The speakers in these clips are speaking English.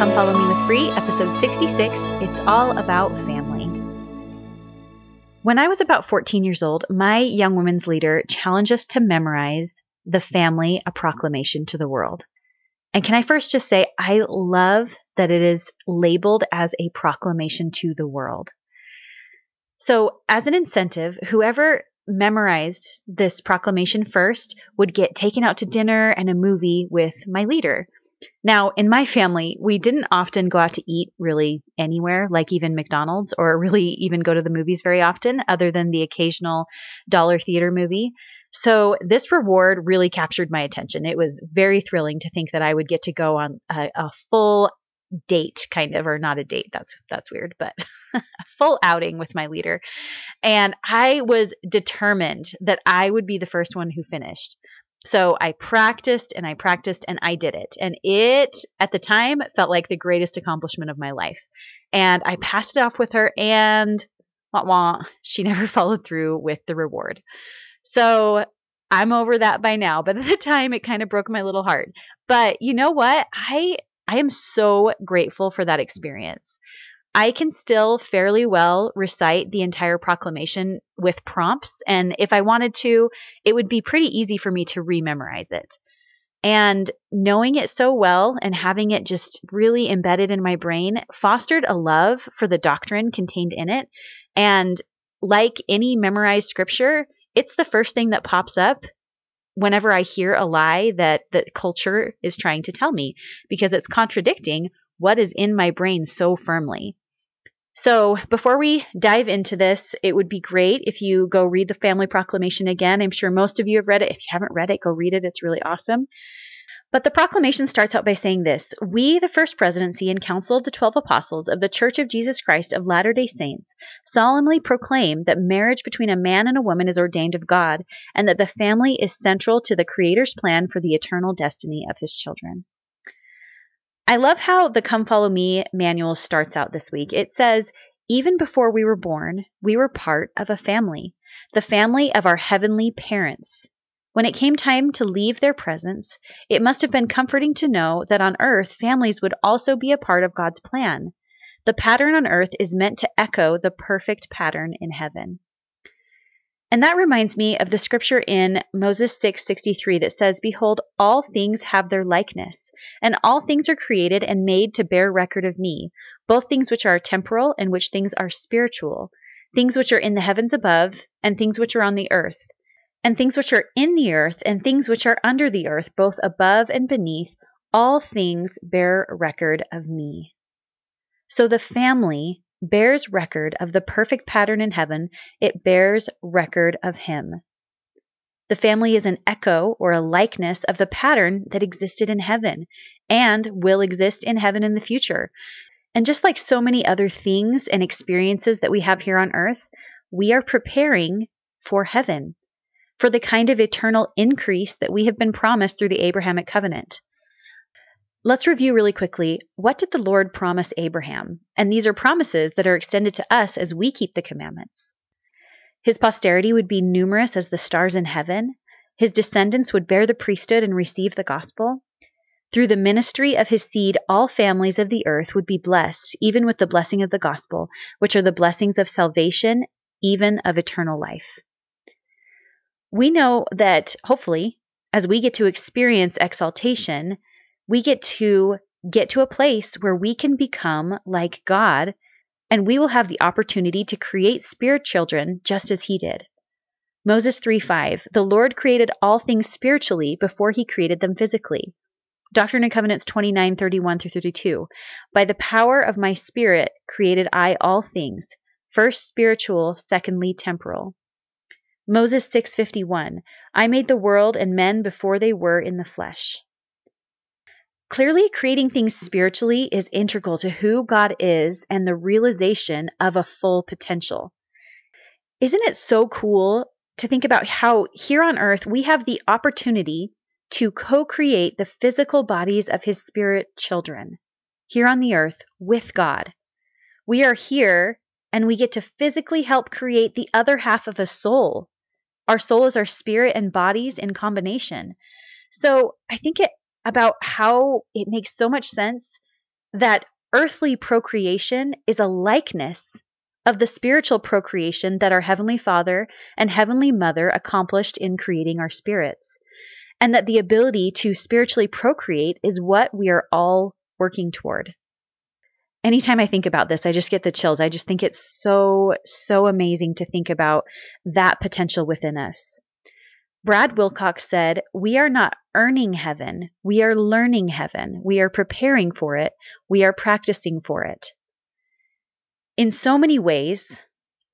Come Follow Me with Bree, episode 66. It's all about family. When I was about 14 years old, my young women's leader challenged us to memorize The Family, a Proclamation to the World. And can I first just say, I love that it is labeled as a proclamation to the world. So, as an incentive, whoever memorized this proclamation first would get taken out to dinner and a movie with my leader. Now, in my family, we didn't often go out to eat really anywhere, like even McDonald's, or really even go to the movies very often, other than the occasional dollar theater movie. So, this reward really captured my attention. It was very thrilling to think that I would get to go on a, a full date kind of or not a date that's that's weird but a full outing with my leader and i was determined that i would be the first one who finished so i practiced and i practiced and i did it. And it at the time felt like the greatest accomplishment of my life. And i passed it off with her and wah, wah, she never followed through with the reward. So i'm over that by now but at the time it kind of broke my little heart. But you know what? I I am so grateful for that experience. I can still fairly well recite the entire proclamation with prompts. And if I wanted to, it would be pretty easy for me to rememorize it. And knowing it so well and having it just really embedded in my brain fostered a love for the doctrine contained in it. And like any memorized scripture, it's the first thing that pops up whenever I hear a lie that that culture is trying to tell me because it's contradicting what is in my brain so firmly. So, before we dive into this, it would be great if you go read the Family Proclamation again. I'm sure most of you have read it. If you haven't read it, go read it. It's really awesome. But the proclamation starts out by saying this We, the First Presidency and Council of the Twelve Apostles of the Church of Jesus Christ of Latter day Saints, solemnly proclaim that marriage between a man and a woman is ordained of God, and that the family is central to the Creator's plan for the eternal destiny of His children. I love how the Come Follow Me manual starts out this week. It says, Even before we were born, we were part of a family, the family of our heavenly parents. When it came time to leave their presence, it must have been comforting to know that on earth families would also be a part of God's plan. The pattern on earth is meant to echo the perfect pattern in heaven. And that reminds me of the scripture in Moses 6:63 that says, "Behold, all things have their likeness, and all things are created and made to bear record of me, both things which are temporal and which things are spiritual, things which are in the heavens above and things which are on the earth." and things which are in the earth, and things which are under the earth, both above and beneath, all things bear record of me. So the family bears record of the perfect pattern in heaven, it bears record of him. The family is an echo or a likeness of the pattern that existed in heaven and will exist in heaven in the future. And just like so many other things and experiences that we have here on earth, we are preparing for heaven for the kind of eternal increase that we have been promised through the Abrahamic covenant. Let's review really quickly what did the Lord promise Abraham? And these are promises that are extended to us as we keep the commandments. His posterity would be numerous as the stars in heaven. His descendants would bear the priesthood and receive the gospel. Through the ministry of his seed, all families of the earth would be blessed, even with the blessing of the gospel, which are the blessings of salvation, even of eternal life we know that hopefully, as we get to experience exaltation, we get to get to a place where we can become like God and we will have the opportunity to create spirit children just as he did. Moses 3:5 The Lord created all things spiritually before he created them physically. Doctrine and Covenants 29:31 through 32 By the power of my spirit created I all things, first spiritual, secondly temporal. Moses 6:51 I made the world and men before they were in the flesh. Clearly, creating things spiritually is integral to who God is and the realization of a full potential. Isn't it so cool to think about how here on earth we have the opportunity to co create the physical bodies of His spirit children here on the earth with God? We are here and we get to physically help create the other half of a soul our soul is our spirit and bodies in combination. So I think it about how it makes so much sense that earthly procreation is a likeness of the spiritual procreation that our Heavenly Father and Heavenly Mother accomplished in creating our spirits. And that the ability to spiritually procreate is what we are all working toward. Anytime I think about this, I just get the chills. I just think it's so, so amazing to think about that potential within us. Brad Wilcox said, We are not earning heaven. We are learning heaven. We are preparing for it. We are practicing for it. In so many ways,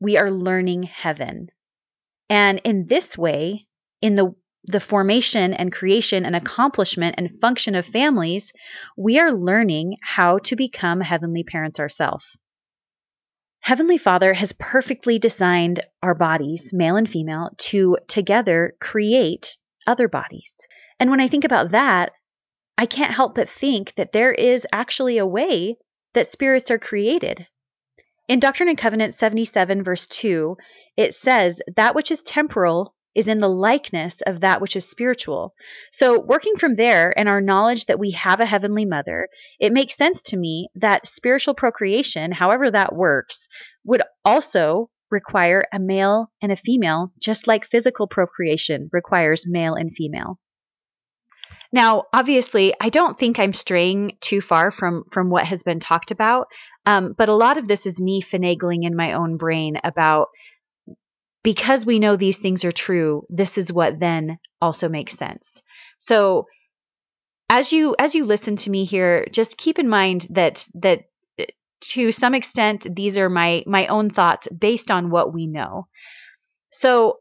we are learning heaven. And in this way, in the the formation and creation and accomplishment and function of families, we are learning how to become heavenly parents ourselves. Heavenly Father has perfectly designed our bodies, male and female, to together create other bodies. And when I think about that, I can't help but think that there is actually a way that spirits are created. In Doctrine and Covenants 77, verse 2, it says, That which is temporal is in the likeness of that which is spiritual. So, working from there and our knowledge that we have a heavenly mother, it makes sense to me that spiritual procreation, however that works, would also require a male and a female, just like physical procreation requires male and female. Now, obviously, I don't think I'm straying too far from from what has been talked about, um, but a lot of this is me finagling in my own brain about because we know these things are true. This is what then also makes sense. So, as you as you listen to me here, just keep in mind that that to some extent these are my my own thoughts based on what we know. So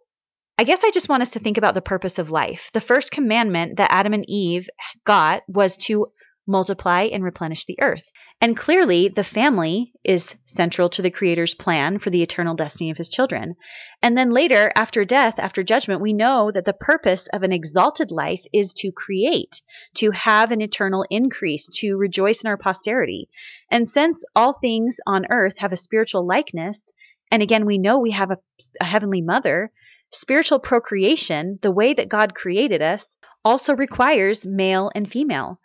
I guess I just want us to think about the purpose of life. The first commandment that Adam and Eve got was to multiply and replenish the earth. And clearly, the family is central to the Creator's plan for the eternal destiny of his children. And then later, after death, after judgment, we know that the purpose of an exalted life is to create, to have an eternal increase, to rejoice in our posterity. And since all things on earth have a spiritual likeness, and again, we know we have a, a heavenly mother, Spiritual procreation, the way that God created us, also requires male and female.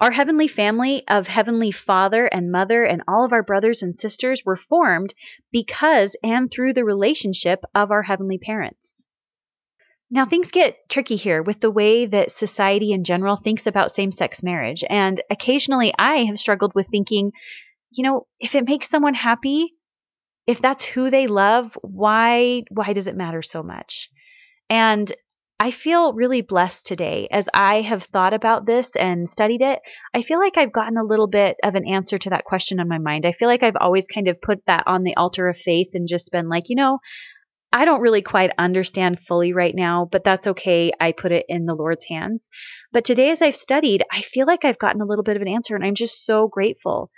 Our heavenly family of heavenly father and mother and all of our brothers and sisters were formed because and through the relationship of our heavenly parents. Now, things get tricky here with the way that society in general thinks about same sex marriage. And occasionally I have struggled with thinking, you know, if it makes someone happy, if that's who they love, why why does it matter so much? And I feel really blessed today as I have thought about this and studied it. I feel like I've gotten a little bit of an answer to that question on my mind. I feel like I've always kind of put that on the altar of faith and just been like, you know, I don't really quite understand fully right now, but that's okay. I put it in the Lord's hands. But today, as I've studied, I feel like I've gotten a little bit of an answer, and I'm just so grateful.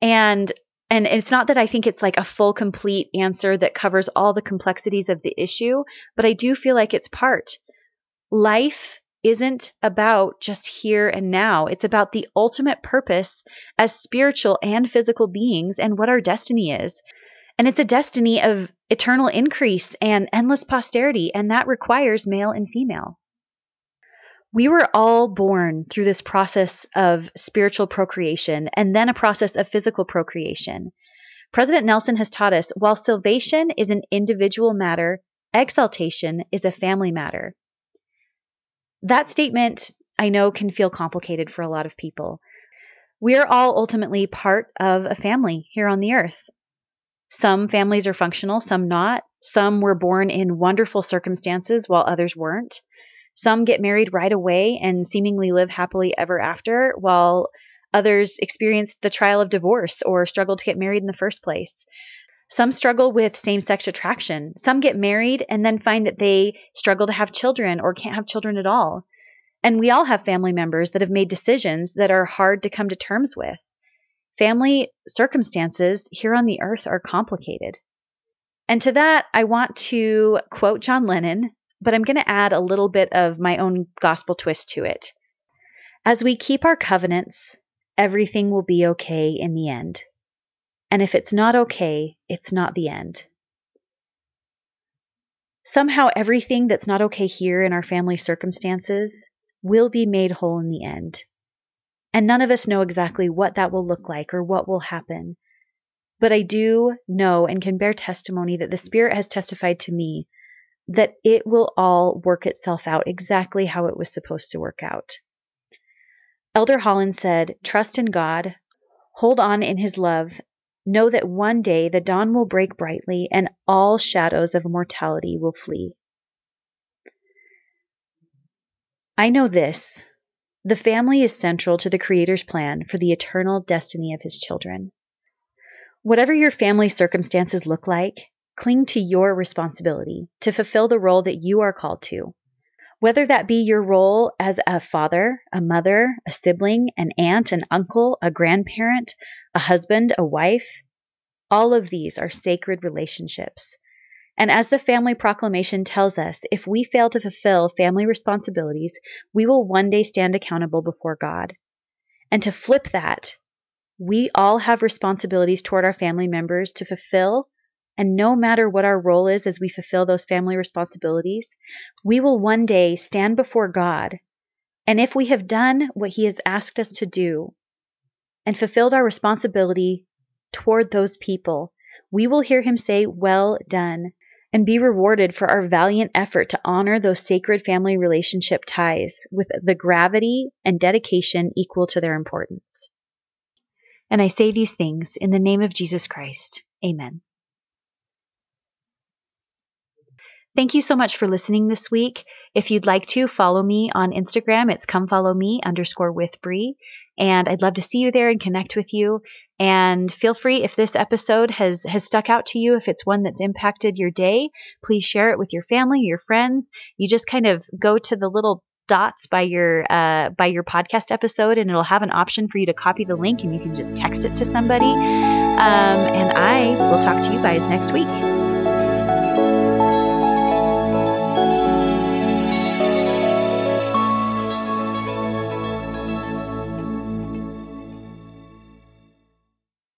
And and it's not that I think it's like a full, complete answer that covers all the complexities of the issue, but I do feel like it's part. Life isn't about just here and now. It's about the ultimate purpose as spiritual and physical beings and what our destiny is. And it's a destiny of eternal increase and endless posterity, and that requires male and female. We were all born through this process of spiritual procreation and then a process of physical procreation. President Nelson has taught us while salvation is an individual matter, exaltation is a family matter. That statement, I know, can feel complicated for a lot of people. We are all ultimately part of a family here on the earth. Some families are functional, some not. Some were born in wonderful circumstances while others weren't. Some get married right away and seemingly live happily ever after, while others experience the trial of divorce or struggle to get married in the first place. Some struggle with same sex attraction. Some get married and then find that they struggle to have children or can't have children at all. And we all have family members that have made decisions that are hard to come to terms with. Family circumstances here on the earth are complicated. And to that, I want to quote John Lennon, but I'm going to add a little bit of my own gospel twist to it. As we keep our covenants, everything will be okay in the end. And if it's not okay, it's not the end. Somehow, everything that's not okay here in our family circumstances will be made whole in the end. And none of us know exactly what that will look like or what will happen. But I do know and can bear testimony that the Spirit has testified to me that it will all work itself out exactly how it was supposed to work out. Elder Holland said, Trust in God, hold on in His love, know that one day the dawn will break brightly and all shadows of mortality will flee. I know this the family is central to the Creator's plan for the eternal destiny of His children. Whatever your family circumstances look like, cling to your responsibility to fulfill the role that you are called to. Whether that be your role as a father, a mother, a sibling, an aunt, an uncle, a grandparent, a husband, a wife, all of these are sacred relationships. And as the family proclamation tells us, if we fail to fulfill family responsibilities, we will one day stand accountable before God. And to flip that, we all have responsibilities toward our family members to fulfill and no matter what our role is as we fulfill those family responsibilities, we will one day stand before God. And if we have done what He has asked us to do and fulfilled our responsibility toward those people, we will hear Him say, Well done, and be rewarded for our valiant effort to honor those sacred family relationship ties with the gravity and dedication equal to their importance. And I say these things in the name of Jesus Christ. Amen. Thank you so much for listening this week. If you'd like to follow me on Instagram, it's come follow me underscore with Bree. And I'd love to see you there and connect with you. And feel free if this episode has has stuck out to you, if it's one that's impacted your day, please share it with your family, your friends. You just kind of go to the little dots by your uh, by your podcast episode, and it'll have an option for you to copy the link, and you can just text it to somebody. Um, and I will talk to you guys next week.